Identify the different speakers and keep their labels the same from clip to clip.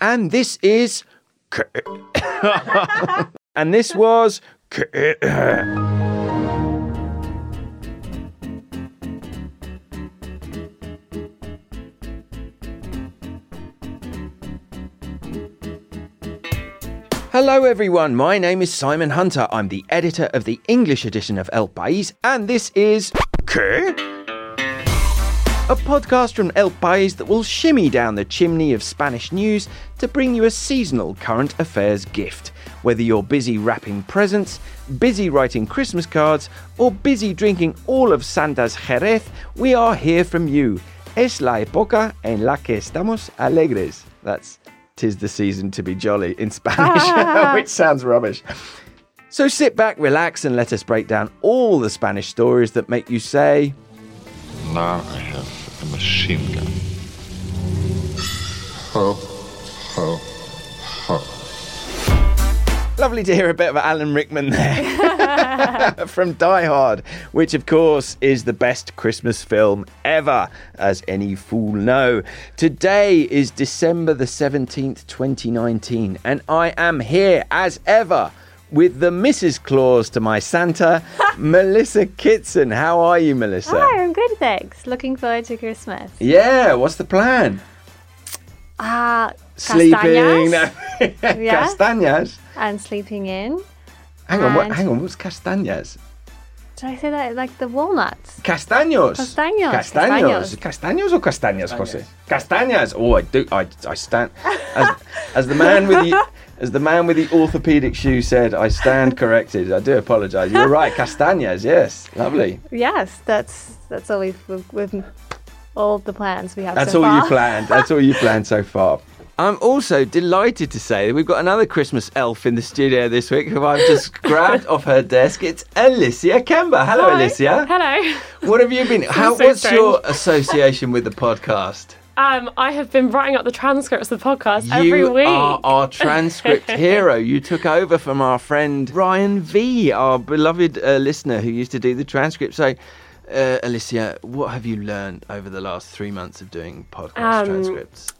Speaker 1: And this is. and this was. Hello, everyone. My name is Simon Hunter. I'm the editor of the English edition of El País, and this is. A podcast from El País that will shimmy down the chimney of Spanish news to bring you a seasonal current affairs gift. Whether you're busy wrapping presents, busy writing Christmas cards, or busy drinking all of Santa's Jerez, we are here from you. Es la época en la que estamos alegres. That's tis the season to be jolly in Spanish, which sounds rubbish. So sit back, relax, and let us break down all the Spanish stories that make you say,
Speaker 2: Now I have a machine gun. Ho, ho, ho.
Speaker 1: Lovely to hear a bit of Alan Rickman there from Die Hard, which of course is the best Christmas film ever, as any fool know. Today is December the 17th, 2019, and I am here as ever with the Mrs. Claus to my Santa, Melissa Kitson. How are you, Melissa?
Speaker 3: Hi, I'm good, thanks. Looking forward to Christmas.
Speaker 1: Yeah, what's the plan?
Speaker 3: Ah,
Speaker 1: Sleeping.
Speaker 3: castañas Yeah.
Speaker 1: Castañas.
Speaker 3: and sleeping in.
Speaker 1: Hang on, what, hang on, what's castañas?
Speaker 3: Did I say that like the walnuts?
Speaker 1: Castaños.
Speaker 3: Castaños,
Speaker 1: Castaños. Castaños or castañas, Jose? Castañas. Oh, I do. I, I stand as, as the man with the as the man with the orthopedic shoe said. I stand corrected. I do apologise. You're right. Castañas. Yes. Lovely.
Speaker 3: Yes, that's that's all we've with, all the plans we have. To do.
Speaker 1: That's
Speaker 3: so
Speaker 1: all
Speaker 3: far.
Speaker 1: you planned. That's all you planned so far. I'm also delighted to say that we've got another Christmas elf in the studio this week who I've just grabbed off her desk. It's Alicia Kemba. Hello,
Speaker 4: Hi.
Speaker 1: Alicia.
Speaker 4: Hello.
Speaker 1: What have you been? How?
Speaker 4: so
Speaker 1: what's
Speaker 4: strange.
Speaker 1: your association with the podcast?
Speaker 4: Um, I have been writing up the transcripts of the podcast every week.
Speaker 1: you are our transcript hero. You took over from our friend Ryan V, our beloved uh, listener who used to do the transcript. So, uh, Alicia, what have you learned over the last three months of doing podcast
Speaker 4: Um,
Speaker 1: transcripts?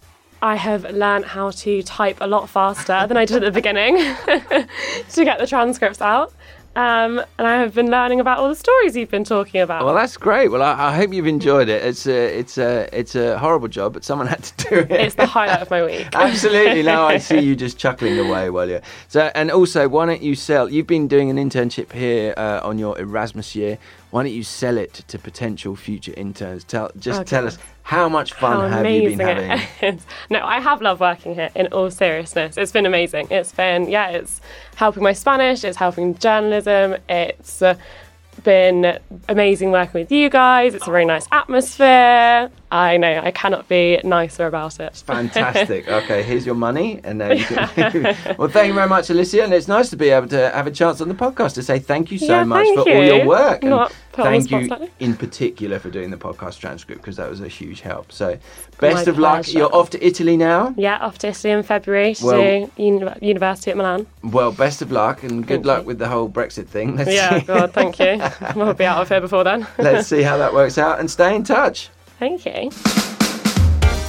Speaker 4: I have learned how to type a lot faster than I did at the beginning to get the transcripts out. Um, and I have been learning about all the stories you've been talking about.
Speaker 1: Well, that's great. Well, I, I hope you've enjoyed it. It's a, it's a, it's a horrible job, but someone had to do it.
Speaker 4: it's the highlight of my week.
Speaker 1: Absolutely. Now I see you just chuckling away while you're. So, and also, why don't you sell? You've been doing an internship here uh, on your Erasmus year. Why don't you sell it to potential future interns? Tell, just
Speaker 4: Okay.
Speaker 1: tell us how much fun
Speaker 4: How
Speaker 1: have you been
Speaker 4: amazing
Speaker 1: having?
Speaker 4: No, I have loved working here in all seriousness. It's been amazing. It's been, yeah, it's helping my Spanish, it's helping journalism, it's uh, been amazing working with you guys. It's a very nice atmosphere. I know, I cannot be nicer about it.
Speaker 1: Fantastic. Okay, here's your money, and then you can. well, thank you very much, Alicia, and it's nice to be able to have a chance on the podcast to say thank you so
Speaker 4: Yeah,
Speaker 1: much for all your work, and
Speaker 4: Not the
Speaker 1: thank you in particular for doing the podcast transcript because that was a huge help. So, best
Speaker 4: My
Speaker 1: of luck. You're off to Italy now.
Speaker 4: Yeah, off to Italy in February to
Speaker 1: Well-
Speaker 4: uni- university at Milan.
Speaker 1: Well, best of luck and good
Speaker 4: Thank
Speaker 1: luck
Speaker 4: you.
Speaker 1: with the whole Brexit thing. Let's
Speaker 4: Yeah. God, thank you. We'll be out of here before then.
Speaker 1: Let's see how that works out and stay in touch.
Speaker 4: You.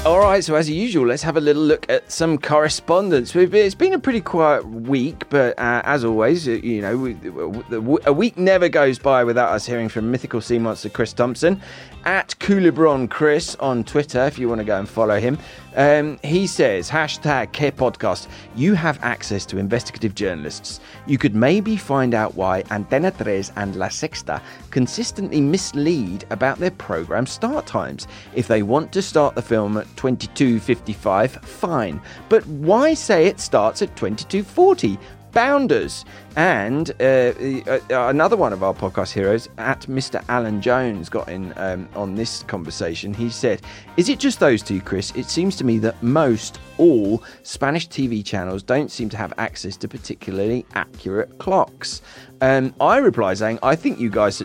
Speaker 1: All right, so as usual, let's have a little look at some correspondence. It's been a pretty quiet week, but uh, as always, uh, you know, we, a week never goes by without us hearing from mythical sea monster Chris Thompson at Coolibron Chris on Twitter, if you want to go and follow him. Um, he says, hashtag Care Podcast, you have access to investigative journalists. You could maybe find out why Antena 3 and La Sexta consistently mislead about their program start times. If they want to start the film at 22.55, fine. But why say it starts at 22.40? Bounders. And uh, uh, another one of our podcast heroes, at Mr. Alan Jones, got in um, on this conversation. He said, Is it just those two, Chris? It seems to me that most, all Spanish TV channels don't seem to have access to particularly accurate clocks. Um, I reply saying, I think you guys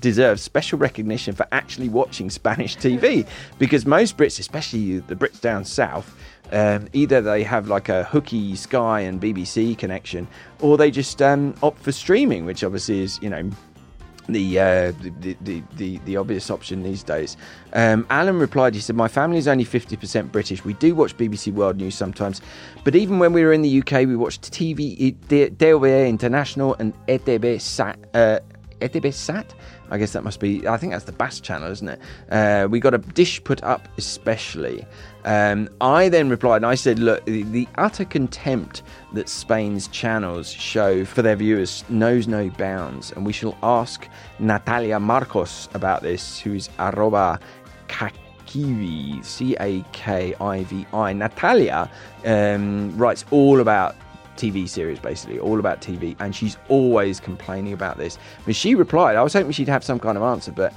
Speaker 1: deserve special recognition for actually watching Spanish TV because most Brits, especially the Brits down south, um, either they have like a hooky Sky and BBC connection, or they just um, opt for streaming, which obviously is, you know, the, uh, the, the, the the obvious option these days. Um, Alan replied, he said, My family is only 50% British. We do watch BBC World News sometimes, but even when we were in the UK, we watched TV, DLV International and ETB Sat. Uh, ETB Sat? I guess that must be, I think that's the Basque channel, isn't it? Uh, we got a dish put up especially. Um, I then replied and I said, Look, the, the, utter contempt that Spain's channels show for their viewers knows no bounds. And we shall ask Natalia Marcos about this, who is arroba Cakivi, C A K I V I. Natalia um, writes all about TV series, basically, all about TV, and she's always complaining about this. But she replied, I was hoping she'd have some kind of answer, but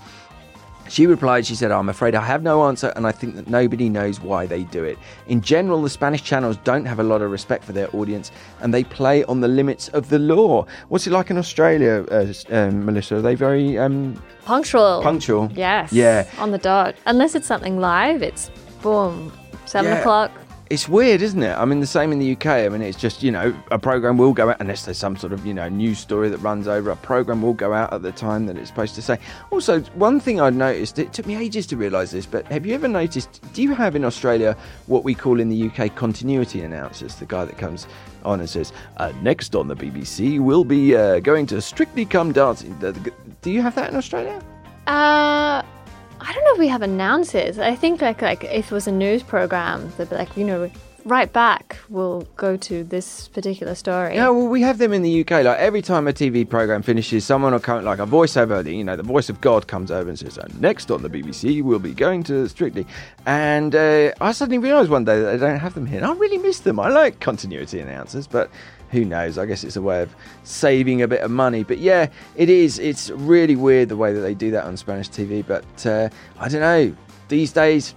Speaker 1: she replied, she said, I'm afraid I have no answer, and I think that nobody knows why they do it. In general, the Spanish channels don't have a lot of respect for their audience, and they play on the limits of the law. What's it like in Australia, uh, um, Melissa? Are they very um,
Speaker 3: punctual?
Speaker 1: Punctual.
Speaker 3: Yes.
Speaker 1: Yeah.
Speaker 3: On the dot. Unless it's something live, it's boom, seven
Speaker 1: Yeah.
Speaker 3: o'clock.
Speaker 1: It's weird, isn't it? I mean, the same in the UK. I mean, it's just, you know, a program will go out, unless there's some sort of, you know, news story that runs over, a program will go out at the time that it's supposed to say. Also, one thing I'd noticed, it took me ages to realise this, but have you ever noticed, do you have in Australia what we call in the UK continuity announcers? The guy that comes on and says, uh, next on the BBC, we'll be uh, going to Strictly Come Dancing. Do you have that in Australia?
Speaker 3: Uh, I don't know if we have announcers. I think like like if it was a news program, they'd be like, you know, right back, we'll go to this particular story.
Speaker 1: Yeah, well, we have them in the UK. Like every time a TV program finishes, someone will come, like a voiceover, you know, the voice of God comes over and says, "Uh, "Next on the BBC, we'll be going to Strictly." And uh, I suddenly realised one day that they don't have them here. And I really miss them. I like continuity announcers, but who knows? I guess it's a way of saving a bit of money. But yeah, it is. It's really weird the way that they do that on Spanish TV. But uh, I don't know. These days,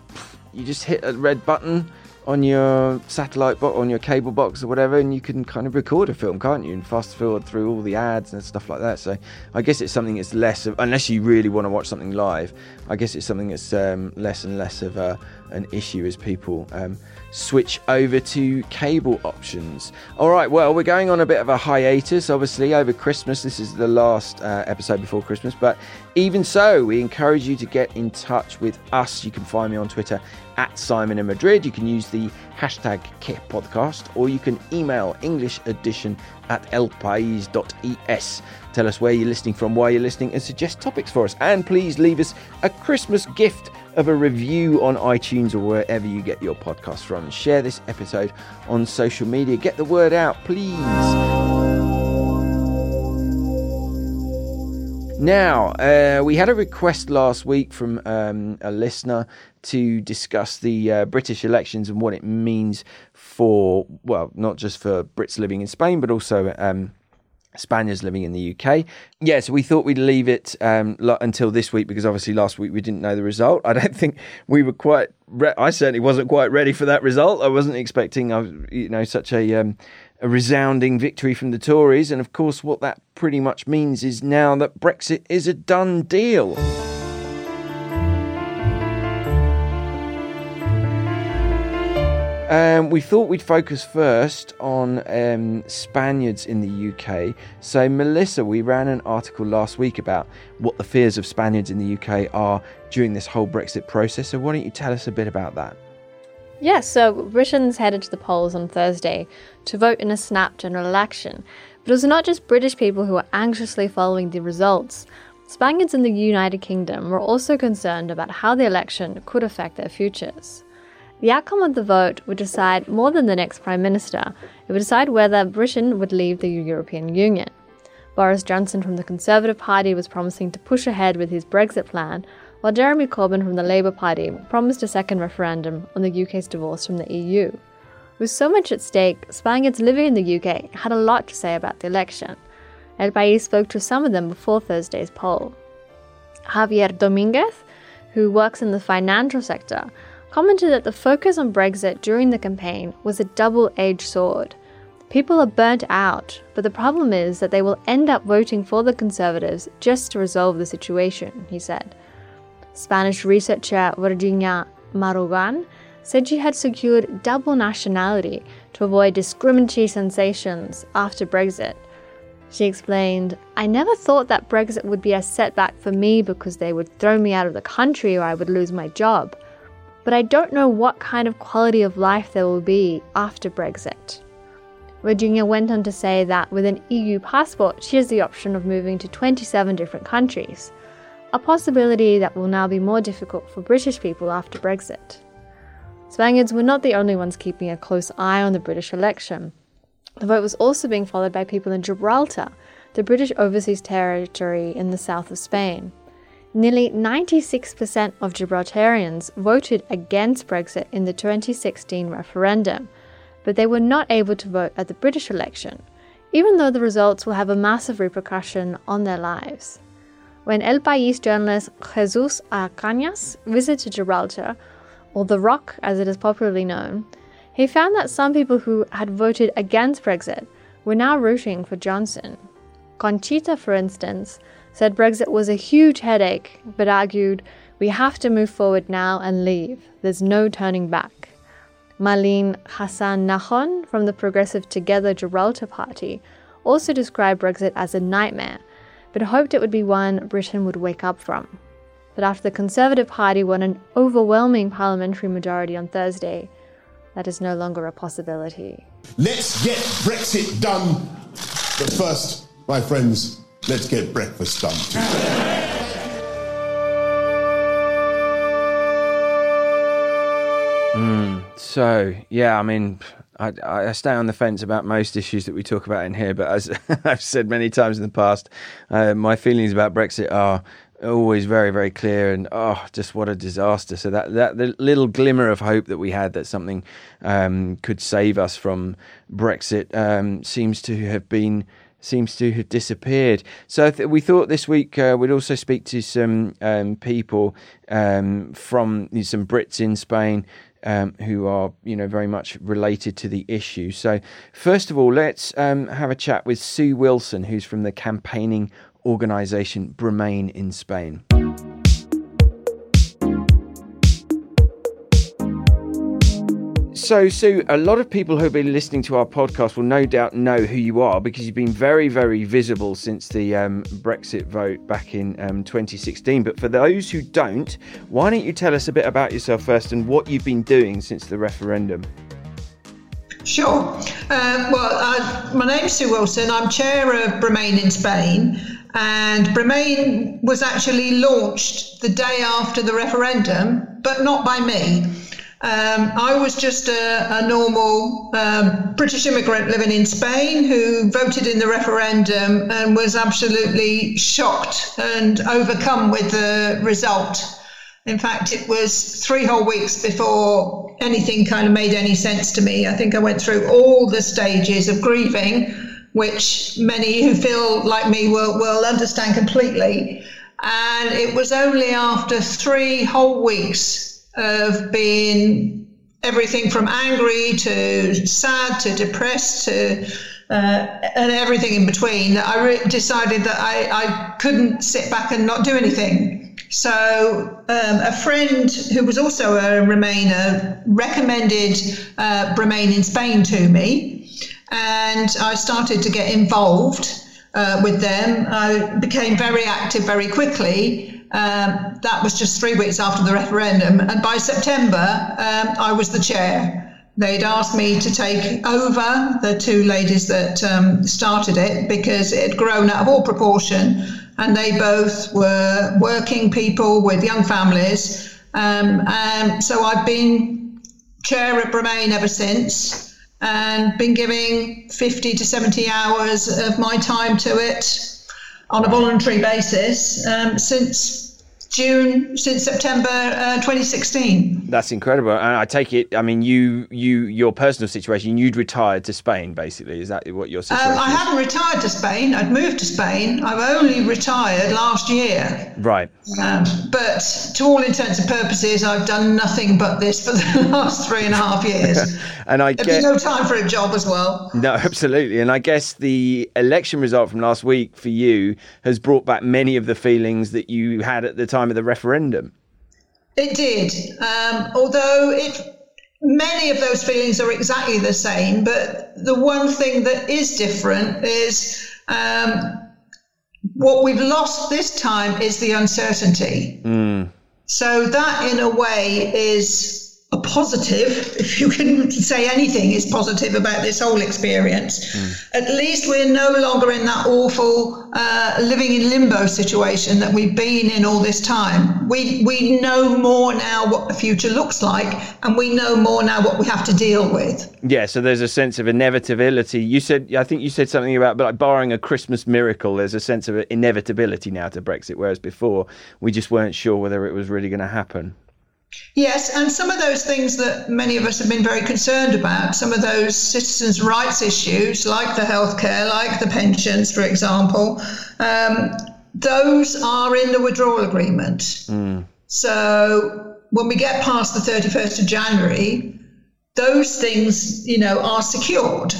Speaker 1: you just hit a red button on your satellite box, on your cable box or whatever, and you can kind of record a film, can't you? And fast forward through all the ads and stuff like that. So I guess it's something that's less of, unless you really want to watch something live. I guess it's something that's um, less and less of a, an issue as people um, switch over to cable options. All right, well, we're going on a bit of a hiatus, obviously, over Christmas. This is the last uh, episode before Christmas, but even so, we encourage you to get in touch with us. You can find me on Twitter at Simon in Madrid. You can use the hashtag K podcast, or you can email English edition at elpais.es. Tell us where you're listening from, why you're listening, and suggest topics for us. And please leave us a Christmas gift of a review on iTunes or wherever you get your podcast from. Share this episode on social media. Get the word out, please. Now, uh, we had a request last week from um, a listener to discuss the uh, British elections and what it means for, well, not just for Brits living in Spain, but also um, Spaniards living in the UK. Yeah, so we thought we'd leave it um, lo- until this week because obviously last week we didn't know the result. I don't think we were quite. Re- I certainly wasn't quite ready for that result. I wasn't expecting, you know, such a. Um, a resounding victory from the Tories, and of course, what that pretty much means is now that Brexit is a done deal. Um, we thought we'd focus first on um, Spaniards in the UK. So, Melissa, we ran an article last week about what the fears of Spaniards in the UK are during this whole Brexit process. So, why don't you tell us a bit about that?
Speaker 3: Yes, so Britons headed to the polls on Thursday to vote in a snap general election. But it was not just British people who were anxiously following the results. Spaniards in the United Kingdom were also concerned about how the election could affect their futures. The outcome of the vote would decide more than the next Prime Minister, it would decide whether Britain would leave the European Union. Boris Johnson from the Conservative Party was promising to push ahead with his Brexit plan, while Jeremy Corbyn from the Labour Party promised a second referendum on the UK's divorce from the EU. With so much at stake, Spaniards living in the UK had a lot to say about the election. El País spoke to some of them before Thursday's poll. Javier Dominguez, who works in the financial sector, commented that the focus on Brexit during the campaign was a double edged sword. People are burnt out, but the problem is that they will end up voting for the Conservatives just to resolve the situation, he said. Spanish researcher Virginia Marugan said she had secured double nationality to avoid discriminatory sensations after Brexit. She explained, I never thought that Brexit would be a setback for me because they would throw me out of the country or I would lose my job. But I don't know what kind of quality of life there will be after Brexit. Virginia went on to say that with an EU passport, she has the option of moving to 27 different countries, a possibility that will now be more difficult for British people after Brexit. Spaniards were not the only ones keeping a close eye on the British election. The vote was also being followed by people in Gibraltar, the British overseas territory in the south of Spain. Nearly 96% of Gibraltarians voted against Brexit in the 2016 referendum, but they were not able to vote at the British election, even though the results will have a massive repercussion on their lives. When El País journalist Jesus A. Cañas visited Gibraltar, or the Rock as it is popularly known, he found that some people who had voted against Brexit were now rooting for Johnson. Conchita, for instance, said Brexit was a huge headache, but argued, we have to move forward now and leave. There's no turning back. Marlene Hassan Nahon from the Progressive Together Gibraltar Party also described Brexit as a nightmare, but hoped it would be one Britain would wake up from. But after the Conservative Party won an overwhelming parliamentary majority on Thursday, that is no longer a possibility.
Speaker 5: Let's get Brexit done. But first, my friends, let's get breakfast done.
Speaker 1: Hmm, so, yeah, I mean, I, I stay on the fence about most issues that we talk about in here, but as I've said many times in the past, uh, my feelings about Brexit are always very, very clear, and oh, just what a disaster! So that that little glimmer of hope that we had that something um, could save us from Brexit um, seems to have been seems to have disappeared. So th- we thought this week uh, we'd also speak to some um, people um, from some Brits in Spain. Um, who are, you know, very much related to the issue. So, first of all, let's um, have a chat with Sue Wilson, who's from the campaigning organisation Bremain in Spain. So, Sue, a lot of people who've been listening to our podcast will no doubt know who you are because you've been very, very visible since the um, Brexit vote back in um, 2016. But for those who don't, why don't you tell us a bit about yourself first and what you've been doing since the referendum?
Speaker 6: Sure. Uh, well, uh, my name's Sue Wilson. I'm chair of Bremain in Spain. And Bremain was actually launched the day after the referendum, but not by me. Um, I was just a, a normal um, British immigrant living in Spain who voted in the referendum and was absolutely shocked and overcome with the result. In fact, it was three whole weeks before anything kind of made any sense to me. I think I went through all the stages of grieving, which many who feel like me will, will understand completely. And it was only after three whole weeks of being everything from angry to sad to depressed to uh, and everything in between that I re- decided that I, I couldn't sit back and not do anything. So um, a friend who was also a Remainer recommended uh, Bremain in Spain to me, and I started to get involved uh, with them. I became very active very quickly, um, that was just three weeks after the referendum. And by September, um, I was the chair. They'd asked me to take over the two ladies that um, started it because it had grown out of all proportion. And they both were working people with young families. Um, and so I've been chair at Bremain ever since and been giving 50 to 70 hours of my time to it on a voluntary basis um, since June since September uh, 2016.
Speaker 1: That's incredible. And I take it. I mean, you, you, your personal situation. You'd retired to Spain, basically. Is that what your situation?
Speaker 6: Um, I
Speaker 1: is?
Speaker 6: hadn't retired to Spain. I'd moved to Spain. I've only retired last year.
Speaker 1: Right.
Speaker 6: Um, but to all intents and purposes, I've done nothing but this for the last three and a half years.
Speaker 1: and I
Speaker 6: There'd
Speaker 1: get
Speaker 6: be no time for a job as well.
Speaker 1: no, absolutely. And I guess the election result from last week for you has brought back many of the feelings that you had at the time of the referendum.
Speaker 6: It did. Um, although it, many of those feelings are exactly the same, but the one thing that is different is Um, what we've lost this time is the uncertainty. So that, in a way, is a positive, if you can say anything is positive about this whole experience. At least we're no longer in that awful uh, living in limbo situation that we've been in all this time. We we know more now what the future looks like, and we know more now what we have to deal with.
Speaker 1: Yeah, so there's a sense of inevitability. You said, I think you said something about like barring a Christmas miracle, there's a sense of inevitability now to Brexit, whereas before we just weren't sure whether it was really going to happen.
Speaker 6: Yes, and some of those things that many of us have been very concerned about, some of those citizens' rights issues, like the healthcare, like the pensions, for example, um, those are in the withdrawal agreement. So when we get past the 31st of January, those things, you know, are secured.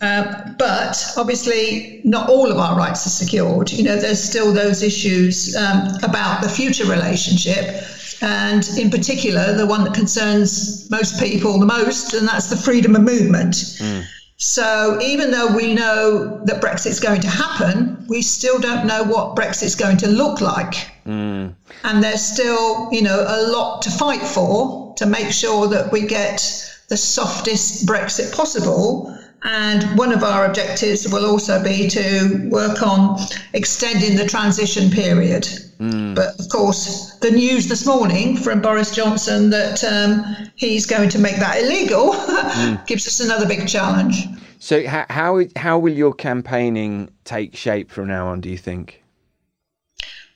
Speaker 6: Um, but obviously, not all of our rights are secured. You know, there's still those issues um, about the future relationship, and in particular, the one that concerns most people the most, and that's the freedom of movement. Hmm. So even though we know that Brexit's going to happen, we still don't know what Brexit's going to look like. Hmm. And there's still, you know, a lot to fight for to make sure that we get the softest Brexit possible. And one of our objectives will also be to work on extending the transition period. But of course, the news this morning from Boris Johnson that um, he's going to make that illegal gives us another big challenge.
Speaker 1: So how, how how will your campaigning take shape from now on? Do you think?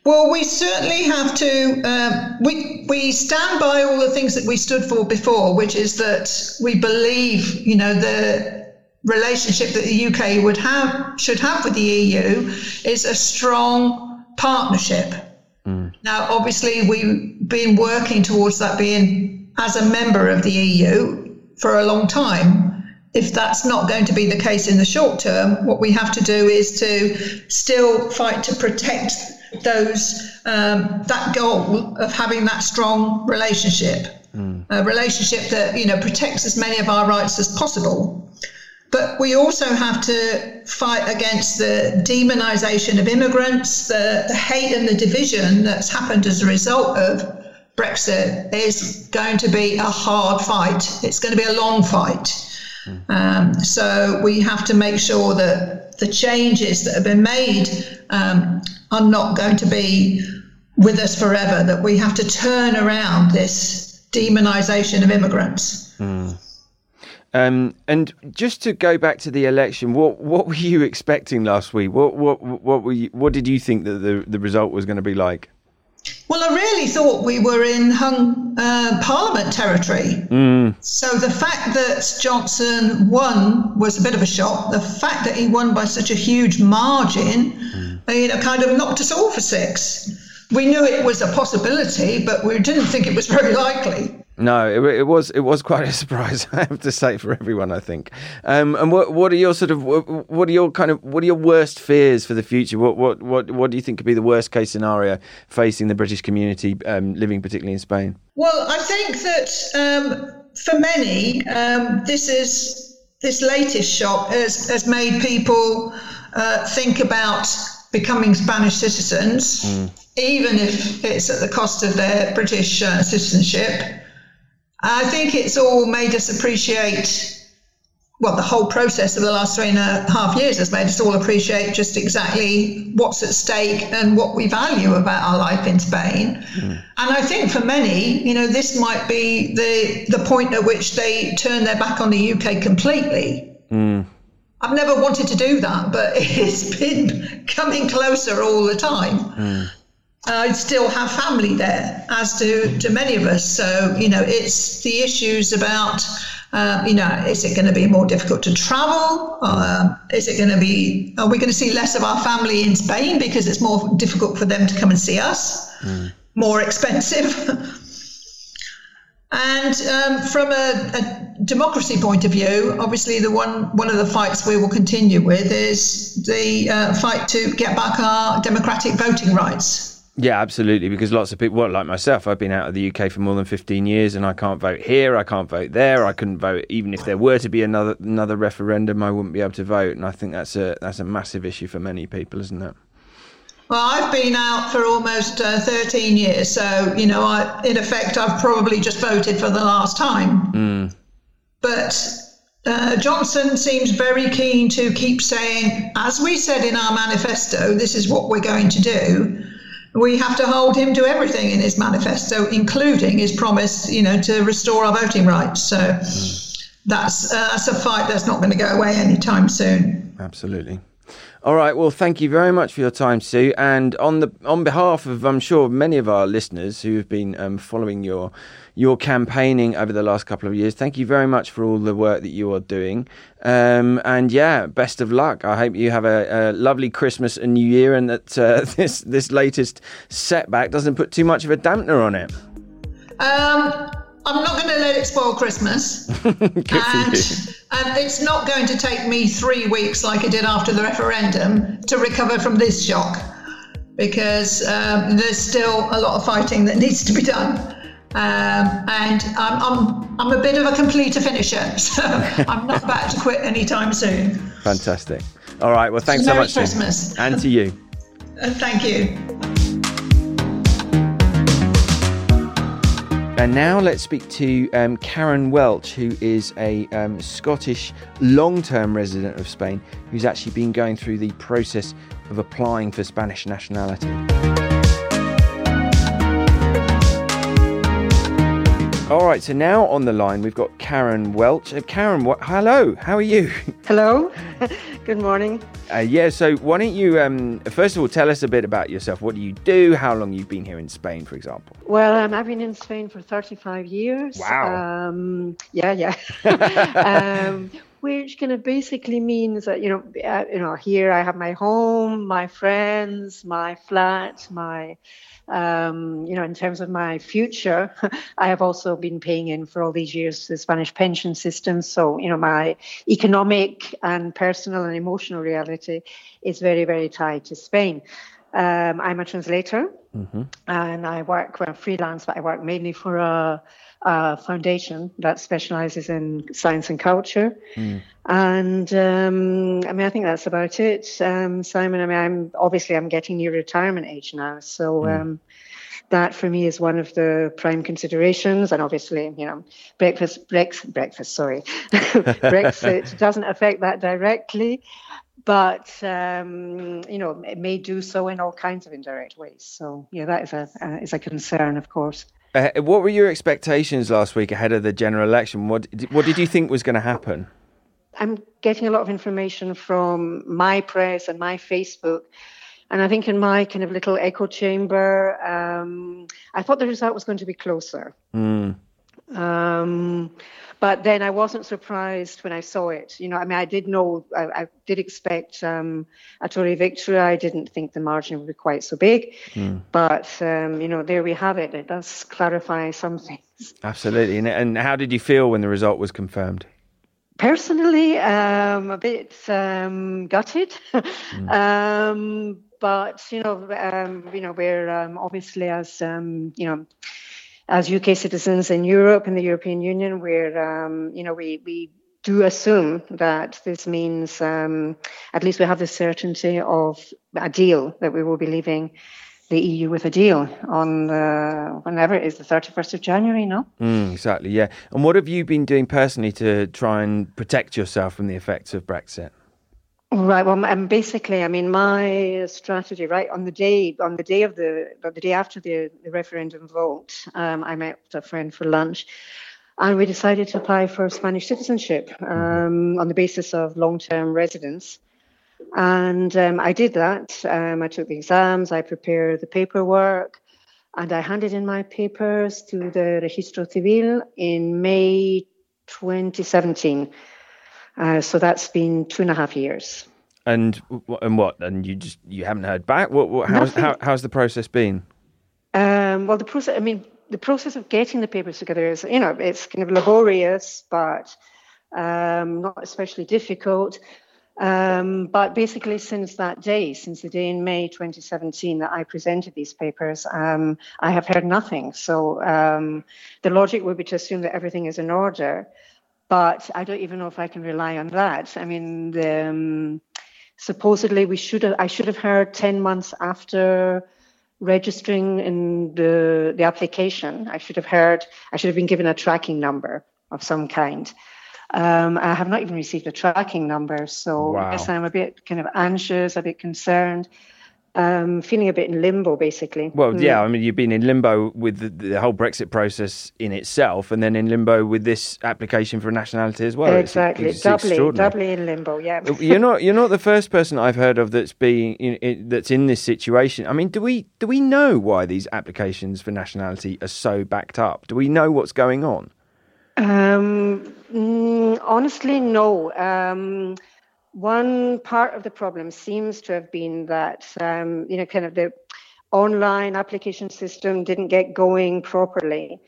Speaker 6: Well, we certainly have to. Um, we we stand by all the things that we stood for before, which is that we believe, you know, the relationship that the UK would have should have with the EU is a strong partnership. Now, obviously, we've been working towards that being as a member of the EU for a long time. If that's not going to be the case in the short term, what we have to do is to still fight to protect those um, that goal of having that strong relationship, a relationship that you know protects as many of our rights as possible. But we also have to fight against the demonisation of immigrants, the, the hate and the division that's happened as a result of Brexit is going to be a hard fight. It's going to be a long fight. Um, so we have to make sure that the changes that have been made um, are not going to be with us forever, that we have to turn around this demonisation of immigrants.
Speaker 1: Um, and just to go back to the election, what what were you expecting last week? What what what were you, what did you think that the the result was going to be like?
Speaker 6: Well, I really thought we were in hung uh, Parliament territory. So the fact that Johnson won was a bit of a shock. The fact that he won by such a huge margin, you know, kind of knocked us all for six. We knew it was a possibility, but we didn't think it was very likely.
Speaker 1: No, it, it was it was quite a surprise. I have to say for everyone, I think. Um, and what what are your sort of what, are your kind of what are your worst fears for the future? What what what what do you think could be the worst case scenario facing the British community um, living particularly in Spain?
Speaker 6: Well, I think that um, for many, um, this is this latest shock has, has made people uh, think about becoming Spanish citizens, even if it's at the cost of their British uh, citizenship. I think it's all made us appreciate. Well, the whole process of the last three and a half years has made us all appreciate just exactly what's at stake and what we value about our life in Spain. Hmm. And I think for many, you know, this might be the the point at which they turn their back on the UK completely. Hmm. I've never wanted to do that, but it's been coming closer all the time. Hmm. I still have family there, as do, do many of us. So, you know, it's the issues about, um, you know, is it going to be more difficult to travel? Um, is it going to be, are we going to see less of our family in Spain because it's more difficult for them to come and see us? More expensive? And um, from a, a democracy point of view, obviously the one one of the fights we will continue with is the uh, fight to get back our democratic voting rights.
Speaker 1: Yeah, absolutely. Because lots of people, well, like myself, I've been out of the UK for more than fifteen years, and I can't vote here. I can't vote there. I couldn't vote even if there were to be another another referendum. I wouldn't be able to vote, and I think that's a that's a massive issue for many people, isn't it?
Speaker 6: Well, I've been out for almost uh, 13 years, so you know, I, in effect, I've probably just voted for the last time. But uh, Johnson seems very keen to keep saying, as we said in our manifesto, this is what we're going to do. We have to hold him to everything in his manifesto, including his promise, you know, to restore our voting rights. So that's uh, that's a fight that's not going to go away anytime soon.
Speaker 1: Absolutely. All right. Well, thank you very much for your time, Sue. And on the on behalf of, I'm sure many of our listeners who have been um, following your your campaigning over the last couple of years, thank you very much for all the work that you are doing. Um, and yeah, best of luck. I hope you have a, a lovely Christmas and New Year, and that uh, this this latest setback doesn't put too much of a dampener on it.
Speaker 6: Um, I'm not going to let it spoil Christmas. And, and it's not going to take me three weeks like it did after the referendum to recover from this shock because um, there's still a lot of fighting that needs to be done. Um, and I'm, I'm, I'm a bit of a completer finisher, so I'm not about to quit anytime soon.
Speaker 1: Fantastic. All right. Well, thanks so much.
Speaker 6: Christmas.
Speaker 1: And to you.
Speaker 6: Uh, thank you.
Speaker 1: And now let's speak to um, Karen Welch, who is a um, Scottish long term resident of Spain, who's actually been going through the process of applying for Spanish nationality. All right, so now on the line we've got Karen Welch. Uh, Karen, what, hello, how are you?
Speaker 7: Hello. Good morning.
Speaker 1: Uh, yeah, so why don't you, um, first of all, tell us a bit about yourself. What do you do? How long you've been here in Spain, for example?
Speaker 7: Well, um, I've been in Spain for 35 years.
Speaker 1: Wow.
Speaker 7: Um, yeah, yeah. um, which kind of basically means that you know, uh, you know, here I have my home, my friends, my flat, my um, you know, in terms of my future, I have also been paying in for all these years to the Spanish pension system. So, you know, my economic and personal and emotional reality is very, very tied to Spain. Um, I'm a translator and I work, well, freelance, but I work mainly for a, a foundation that specializes in science and culture. And um, I mean, I think that's about it, um, Simon. I mean, I'm obviously I'm getting near retirement age now, so um, that for me is one of the prime considerations. And obviously, you know, breakfast, breakfast, breakfast. Sorry, Brexit doesn't affect that directly, but um, you know, it may do so in all kinds of indirect ways. So yeah, that is a uh, is a concern, of course.
Speaker 1: Uh, what were your expectations last week ahead of the general election? What what did you think was going to happen?
Speaker 7: I'm getting a lot of information from my press and my Facebook. And I think in my kind of little echo chamber, um, I thought the result was going to be closer. Um, but then I wasn't surprised when I saw it. You know, I mean, I did know, I, I did expect um, a Tory victory. I didn't think the margin would be quite so big. But, um, you know, there we have it. It does clarify some things.
Speaker 1: Absolutely. And, and how did you feel when the result was confirmed?
Speaker 7: Personally, um, a bit um, gutted, um, but you know, um, you know, we're um, obviously as um, you know, as UK citizens in Europe and the European Union, we're um, you know, we we do assume that this means um, at least we have the certainty of a deal that we will be leaving the EU with a deal on the, whenever it is the 31st of January, no?
Speaker 1: Mm, exactly, yeah. And what have you been doing personally to try and protect yourself from the effects of Brexit?
Speaker 7: Right. Well, and basically, I mean, my strategy, right, on the day, on the day of the, the day after the, the referendum vote, um, I met a friend for lunch, and we decided to apply for Spanish citizenship um, on the basis of long-term residence. And um, I did that. Um, I took the exams. I prepared the paperwork, and I handed in my papers to the Registro Civil in May 2017. Uh, so that's been two and a half years.
Speaker 1: And and what? And you just you haven't heard back. What? what how's how, how's the process been?
Speaker 7: Um, well, the process, I mean, the process of getting the papers together is, you know, it's kind of laborious, but um, not especially difficult. Um, but basically, since that day, since the day in May 2017 that I presented these papers, um, I have heard nothing. So um, the logic would be to assume that everything is in order, but I don't even know if I can rely on that. I mean, the, um, supposedly we should have, I should have heard 10 months after registering in the the application. I should have heard. I should have been given a tracking number of some kind. Um, I have not even received a tracking number, so
Speaker 1: Wow.
Speaker 7: I guess I'm a bit kind of anxious, a bit concerned, um, feeling a bit in limbo, basically.
Speaker 1: Well,
Speaker 7: Mm.
Speaker 1: yeah, I mean, you've been in limbo with the, the whole Brexit process in itself, and then in limbo with this application for nationality as well.
Speaker 7: Exactly,
Speaker 1: it's
Speaker 7: doubly, doubly in limbo. Yeah.
Speaker 1: you're not you're not the first person I've heard of that's being in, in, that's in this situation. I mean, do we do we know why these applications for nationality are so backed up? Do we know what's going on?
Speaker 7: Um, honestly, no. Um, one part of the problem seems to have been that um, you know, kind of the online application system didn't get going properly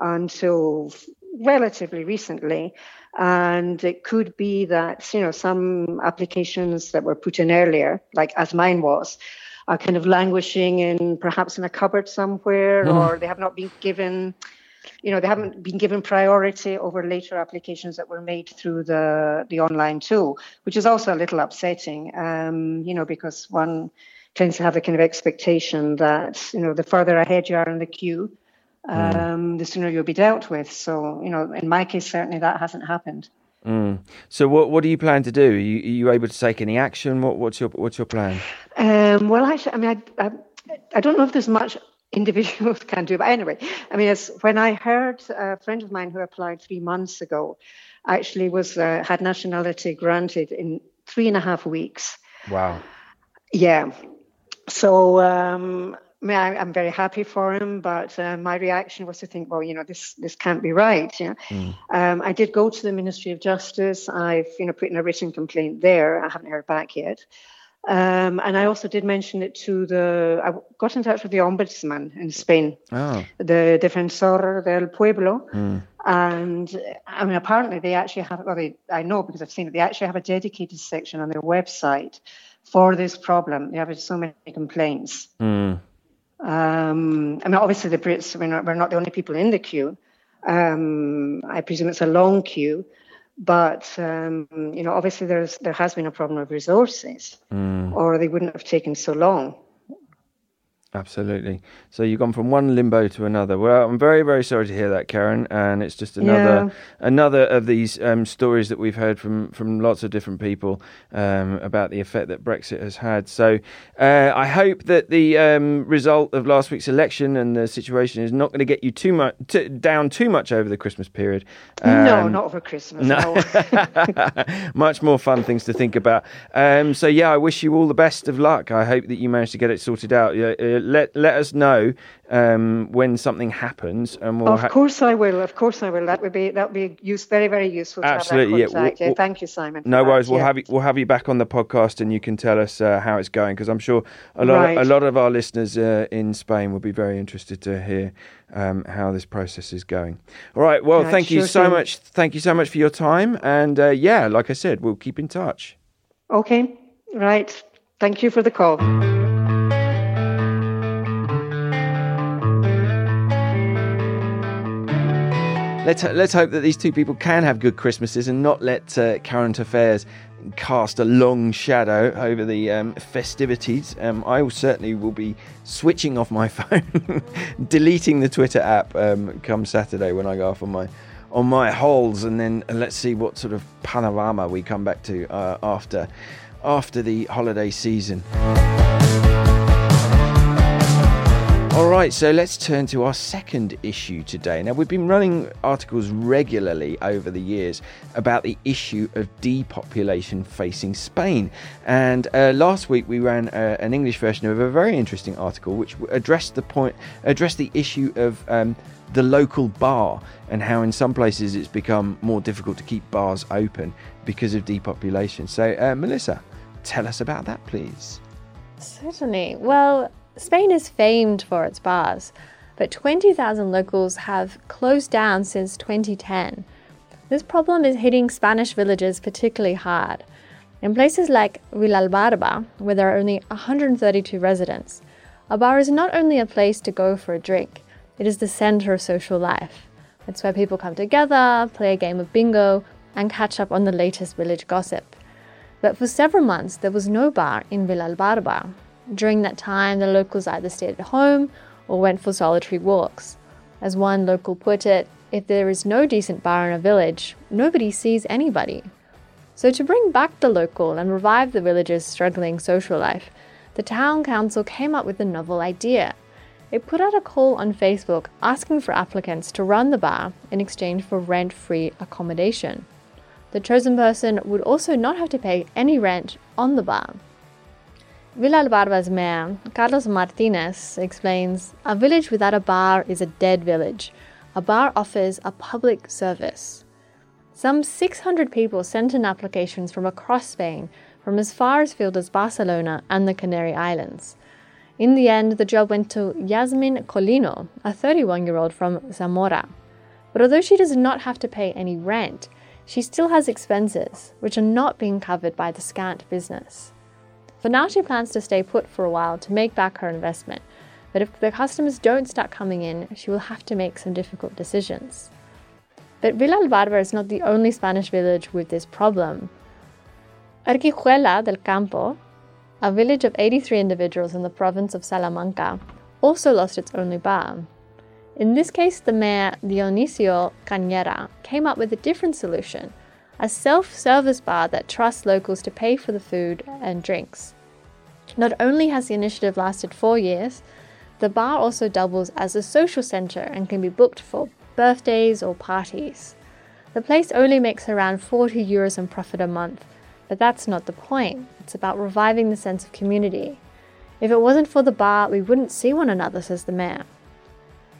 Speaker 7: until relatively recently, and it could be that you know some applications that were put in earlier, like as mine was. Are kind of languishing in perhaps in a cupboard somewhere, or they have not been given you know they haven't been given priority over later applications that were made through the the online tool which is also a little upsetting um, you know because one tends to have a kind of expectation that you know the further ahead you are in the queue um, the sooner you'll be dealt with so you know in my case certainly that hasn't happened
Speaker 1: So, what what do you plan to do? Are you, are you able to take any action? What what's your what's your plan?
Speaker 7: Um, well, actually, I mean, I, I, I don't know if there's much individuals can do, but anyway, I mean, when I heard a friend of mine who applied three months ago actually was uh, had nationality granted in three and a half weeks.
Speaker 1: Wow.
Speaker 7: Yeah. So, um, I mean, I, I'm very happy for him, but uh, my reaction was to think, well, you know, this this can't be right. Yeah. Um, I did go to the Ministry of Justice. I've, you know, put in a written complaint there. I haven't heard back yet. Um, and I also did mention it to the. I got in touch with the ombudsman in Spain,
Speaker 1: Oh.
Speaker 7: the Defensor del Pueblo, and I mean, apparently they actually have. Well, they, I know because I've seen it. They actually have a dedicated section on their website for this problem. They have so many complaints.
Speaker 1: Mm.
Speaker 7: Um, I mean, obviously the Brits we're not, we're not the only people in the queue. Um, I presume it's a long queue, but um, you know, obviously there's there has been a problem of resources, or they wouldn't have taken so long.
Speaker 1: Absolutely. So you've gone from one limbo to another. Well, I'm very, very sorry to hear that, Karen. And it's just another, another of these um, stories that we've heard from from lots of different people um, about the effect that Brexit has had. So uh, I hope that the um, result of last week's election and the situation is not going to get you too much t- down too much over the Christmas period.
Speaker 7: no,
Speaker 1: Um,
Speaker 7: not over Christmas.
Speaker 1: no.
Speaker 7: No.
Speaker 1: Much more fun things to think about. Um, so yeah, I wish you all the best of luck. I hope that you manage to get it sorted out. Yeah, Uh, let let us know um, when something happens, and we'll.
Speaker 7: of
Speaker 1: ha-
Speaker 7: course I will. Of course I will. That would be that would be use very very useful to
Speaker 1: Absolutely, yeah.
Speaker 7: that.
Speaker 1: We'll-
Speaker 7: Yeah, thank you, Simon.
Speaker 1: no
Speaker 7: that,
Speaker 1: worries. We'll
Speaker 7: yeah.
Speaker 1: have you. We'll have you back on the podcast, and you can tell us uh, how it's going. Because I'm sure a lot,
Speaker 7: Right.
Speaker 1: a lot of our listeners uh, in Spain will be very interested to hear um, how this process is going. All right. Well,
Speaker 7: Right,
Speaker 1: thank you so
Speaker 7: thing.
Speaker 1: much. Thank you so much for your time. And uh, yeah, like I said, we'll keep in touch.
Speaker 7: Okay, right. Thank you for the call.
Speaker 1: Let's let's hope that these two people can have good Christmases and not let uh, current affairs cast a long shadow over the um, festivities. Um, I will certainly will be switching off my phone, deleting the Twitter app um, come Saturday when I go off on my on my holes, and then let's see what sort of panorama we come back to uh, after after the holiday season. All right, so let's turn to our second issue today. Now, we've been running articles regularly over the years about the issue of depopulation facing Spain. And uh, last week we ran uh, an English version of a very interesting article which addressed the point, addressed the issue of um, the local bar and how in some places it's become more difficult to keep bars open because of depopulation. So, uh, Melissa, tell us about that, please.
Speaker 3: Certainly. Well, Spain is famed for its bars, but 20,000 locals have closed down since 2010. This problem is hitting Spanish villages particularly hard. In places like Villalbarba, where there are only 132 residents, a bar is not only a place to go for a drink, it is the center of social life. It's where people come together, play a game of bingo, and catch up on the latest village gossip. But for several months, there was no bar in Villalbarba. During that time, the locals either stayed at home or went for solitary walks. As one local put it, if there is no decent bar in a village, nobody sees anybody. So, to bring back the local and revive the village's struggling social life, the town council came up with a novel idea. It put out a call on Facebook asking for applicants to run the bar in exchange for rent free accommodation. The chosen person would also not have to pay any rent on the bar. Villalbarba's mayor, Carlos Martinez, explains A village without a bar is a dead village. A bar offers a public service. Some 600 people sent in applications from across Spain, from as far afield as Barcelona and the Canary Islands. In the end, the job went to Yasmin Colino, a 31 year old from Zamora. But although she does not have to pay any rent, she still has expenses, which are not being covered by the scant business. For now, she plans to stay put for a while to make back her investment, but if the customers don't start coming in, she will have to make some difficult decisions. But Villalbarba is not the only Spanish village with this problem. Arquijuela del Campo, a village of 83 individuals in the province of Salamanca, also lost its only bar. In this case, the mayor Dionisio Cañera came up with a different solution a self service bar that trusts locals to pay for the food and drinks. Not only has the initiative lasted four years, the bar also doubles as a social centre and can be booked for birthdays or parties. The place only makes around 40 euros in profit a month, but that's not the point. It's about reviving the sense of community. If it wasn't for the bar, we wouldn't see one another, says the mayor.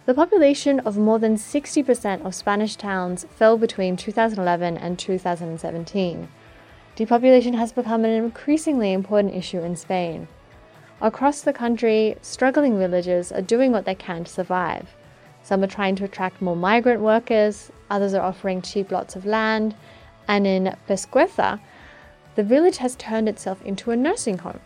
Speaker 3: The population of more than 60% of Spanish towns fell between 2011 and 2017. Depopulation has become an increasingly important issue in Spain. Across the country, struggling villages are doing what they can to survive. Some are trying to attract more migrant workers, others are offering cheap lots of land, and in Pescueza, the village has turned itself into a nursing home.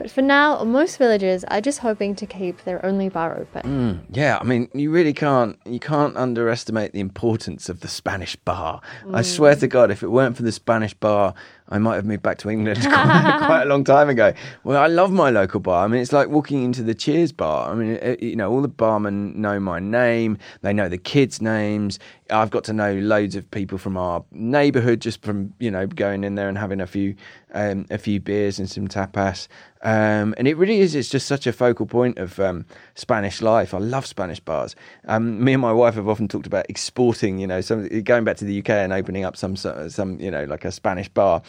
Speaker 3: But for now, most villagers are just hoping to keep their only bar open.
Speaker 1: Mm, yeah, I mean, you really can't you can't underestimate the importance of the Spanish bar. Mm. I swear to God, if it weren't for the Spanish bar, I might have moved back to England quite a long time ago. Well, I love my local bar. I mean, it's like walking into the Cheers bar. I mean, it, you know, all the barmen know my name. They know the kids' names. I've got to know loads of people from our neighbourhood just from you know going in there and having a few um, a few beers and some tapas. Um, and it really is. It's just such a focal point of um, Spanish life. I love Spanish bars. Um, me and my wife have often talked about exporting. You know, some going back to the UK and opening up some some you know like a Spanish bar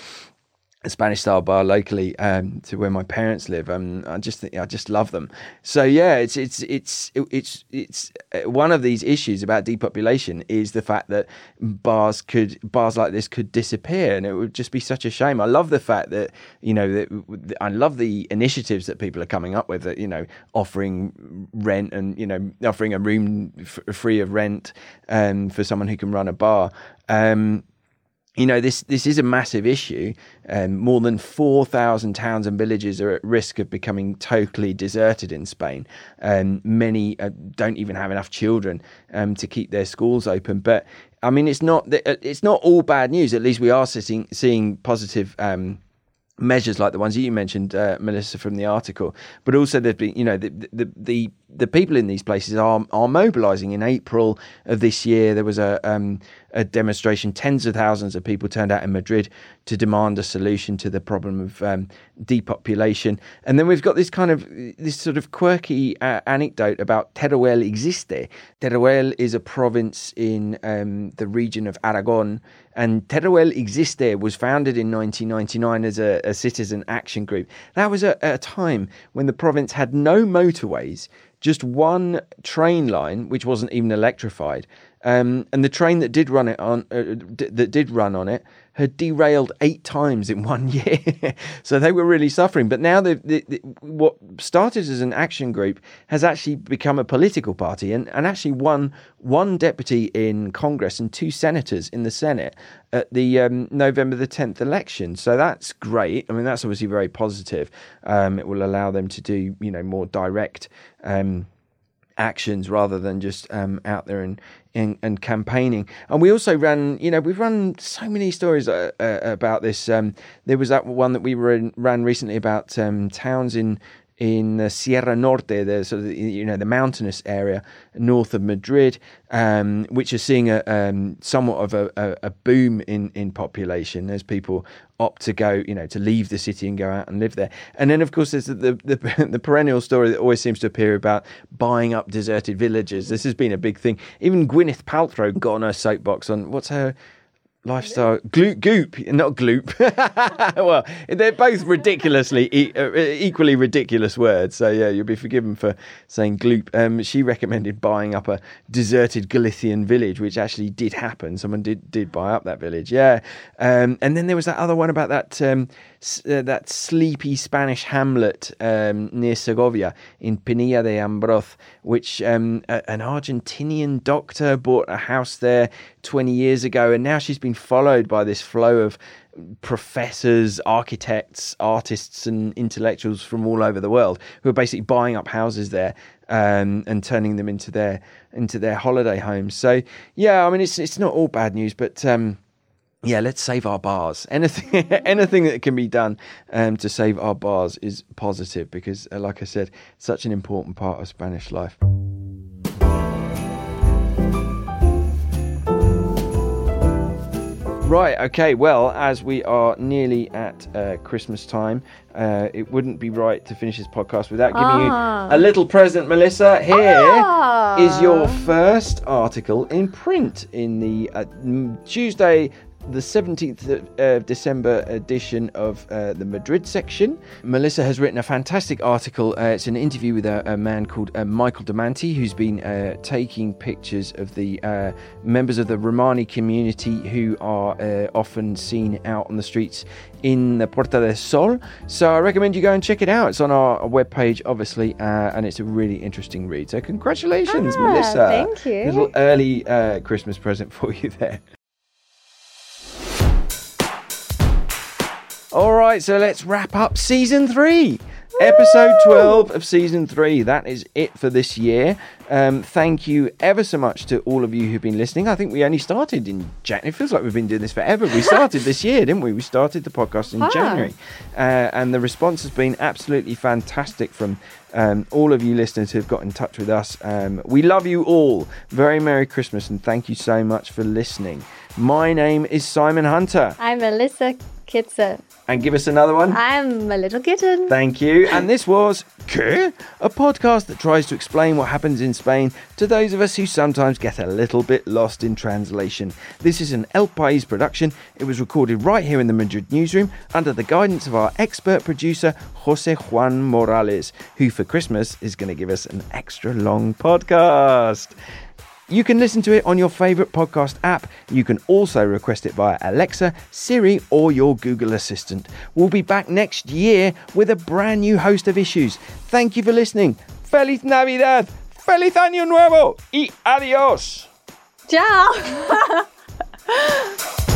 Speaker 1: a Spanish style bar locally um, to where my parents live. Um, I just I just love them. So yeah, it's it's it's it's it's uh, one of these issues about depopulation is the fact that bars could bars like this could disappear, and it would just be such a shame. I love the fact that you know that I love the initiatives that people are coming up with. That you know offering rent and you know offering a room f- free of rent um, for someone who can run a bar. Um, you know this this is a massive issue. Um, more than four thousand towns and villages are at risk of becoming totally deserted in Spain. Um, many uh, don't even have enough children um, to keep their schools open. But I mean, it's not uh, it's not all bad news. At least we are seeing seeing positive um, measures like the ones you mentioned, uh, Melissa, from the article. But also, there's been, you know, the, the the the people in these places are are mobilising. In April of this year, there was a um, a demonstration. Tens of thousands of people turned out in Madrid to demand a solution to the problem of um, depopulation. And then we've got this kind of this sort of quirky uh, anecdote about Teruel existe. Teruel is a province in um, the region of Aragon, and Teruel existe was founded in 1999 as a, a citizen action group. That was at a time when the province had no motorways just one train line, which wasn't even electrified, Um, and the train that did run it on uh, d- that did run on it had derailed eight times in one year. so they were really suffering. But now the, what started as an action group has actually become a political party and, and actually won one deputy in Congress and two senators in the Senate at the um, November the 10th election. So that's great. I mean, that's obviously very positive. Um, it will allow them to do, you know, more direct. Um, actions rather than just um, out there and, and, and campaigning. And we also ran, you know, we've run so many stories uh, uh, about this. Um, there was that one that we ran, ran recently about um, towns in in Sierra Norte, the sort of you know the mountainous area north of Madrid, um, which is seeing a um, somewhat of a, a, a, boom in, in population as people opt to go, you know, to leave the city and go out and live there. And then of course there's the the, the, the perennial story that always seems to appear about buying up deserted villages. This has been a big thing. Even Gwyneth Paltrow got on her soapbox on what's her lifestyle gloop goop not gloop. Well they're both ridiculously e- uh, equally ridiculous words so yeah you'll be forgiven for saying gloop. Um, she recommended buying up a deserted galician village which actually did happen. Someone did did buy up that village yeah. Um, and then there was that other one about that um, uh, that sleepy Spanish hamlet um, near Segovia in Pinilla de Ambroz, which um, a, an Argentinian doctor bought a house there 20 years ago, and now she's been followed by this flow of professors, architects, artists, and intellectuals from all over the world who are basically buying up houses there um, and turning them into their into their holiday homes. So yeah, I mean it's it's not all bad news, but um, yeah, let's save our bars. Anything, anything that can be done um, to save our bars is positive because, uh, like I said, such an important part of Spanish life. Right, okay, well, as we are nearly at uh, Christmas time, uh, it wouldn't be right to finish this podcast without giving
Speaker 3: Ah.
Speaker 1: you a little present, Melissa. Here is
Speaker 3: Ah.
Speaker 1: your first article in print in the uh, Tuesday, the 17th of uh, December edition of uh, the Madrid section. Melissa has written a fantastic article. Uh, it's an interview with a, a man called uh, Michael Damanti, who's been uh, taking pictures of the uh, members of the Romani community who are uh, often seen out on the streets in the Puerta del Sol. So I recommend you go and check it out. It's on our webpage, obviously, uh, and it's a really interesting read. So congratulations,
Speaker 3: Ah,
Speaker 1: Melissa.
Speaker 3: thank you.
Speaker 1: Little early uh, Christmas present for you there. All right, so let's wrap up season three. Episode 12 of season three. That is it for this year. Um, thank you ever so much to all of you who've been listening. I think we only started in January. It feels like we've been doing this forever. We started this year, didn't we? We started the podcast in
Speaker 3: Ah.
Speaker 1: January. Uh, and the response has been absolutely fantastic from um, all of you listeners who've got in touch with us. Um, we love you all. Very Merry Christmas and thank you so much for listening. My name is Simon Hunter.
Speaker 3: I'm Melissa Kitson.
Speaker 1: And give us another one.
Speaker 3: I'm a little kitten.
Speaker 1: Thank you. And this was ¿Qué? A podcast that tries to explain what happens in Spain to those of us who sometimes get a little bit lost in translation. This is an El País production. It was recorded right here in the Madrid newsroom under the guidance of our expert producer, Jose Juan Morales, who for Christmas is going to give us an extra long podcast. You can listen to it on your favourite podcast app. You can also request it via Alexa, Siri, or your Google Assistant. We'll be back next year with a brand new host of issues. Thank you for listening. Feliz Navidad, Feliz Año Nuevo, y adios.
Speaker 3: Ciao.